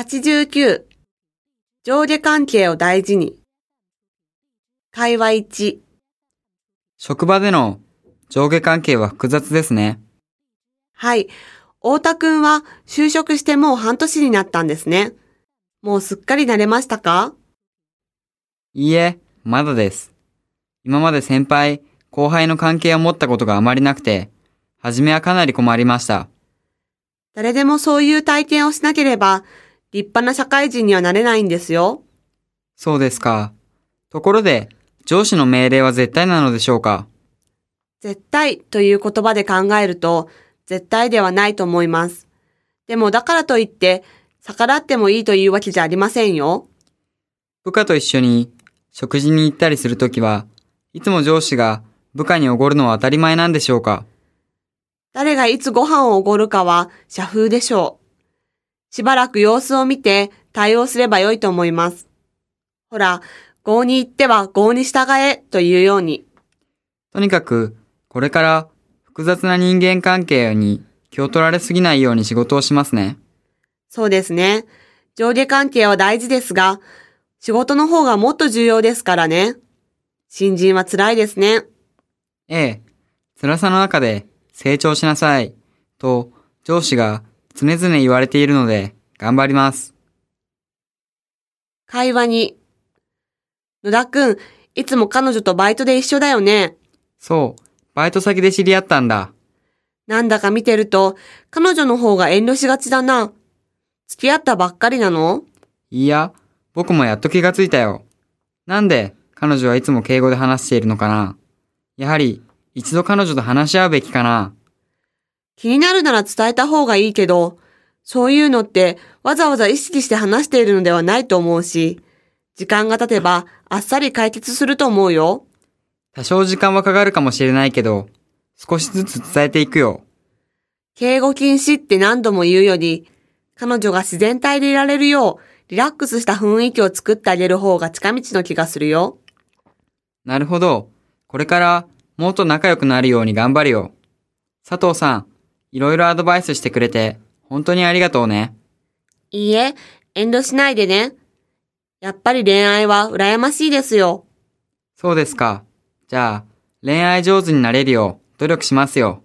89上下関係を大事に会話1職場での上下関係は複雑ですね。はい。太田くんは就職してもう半年になったんですね。もうすっかり慣れましたか？いいえ、まだです。今まで先輩、後輩の関係を持ったことがあまりなくて、初めはかなり困りました。誰でもそういう体験をしなければ立派な社会人にはなれないんですよ。そうですか。ところで、上司の命令は絶対なのでしょうか？絶対という言葉で考えると絶対ではないと思います。でもだからといって逆らってもいいというわけじゃありませんよ。部下と一緒に食事に行ったりするときは、いつも上司が部下におごるのは当たり前なんでしょうか？誰がいつご飯をおごるかは社風でしょう。しばらく様子を見て対応すればよいと思います。ほら、合に行っては合に従えというように。とにかく、これから複雑な人間関係に気を取られすぎないように仕事をしますね。そうですね。上下関係は大事ですが、仕事の方がもっと重要ですからね。新人は辛いですね。ええ、辛さの中で成長しなさい、と上司が常々言われているので頑張ります。会話に。野田くん、いつも彼女とバイトで一緒だよね。そう、バイト先で知り合ったんだ。なんだか見てると、彼女の方が遠慮しがちだな。付き合ったばっかりなの？いや、僕もやっと気がついたよ。なんで彼女はいつも敬語で話しているのかな？やはり一度彼女と話し合うべきかな？気になるなら伝えた方がいいけど、そういうのってわざわざ意識して話しているのではないと思うし、時間が経てばあっさり解決すると思うよ。多少時間はかかるかもしれないけど、少しずつ伝えていくよ。敬語禁止って何度も言うより、彼女が自然体でいられるよう、リラックスした雰囲気を作ってあげる方が近道の気がするよ。なるほど。これからもっと仲良くなるように頑張るよ。佐藤さん、いろいろアドバイスしてくれて、本当にありがとうね。いいえ、遠慮しないでね。やっぱり恋愛は羨ましいですよ。そうですか。じゃあ、恋愛上手になれるよう努力しますよ。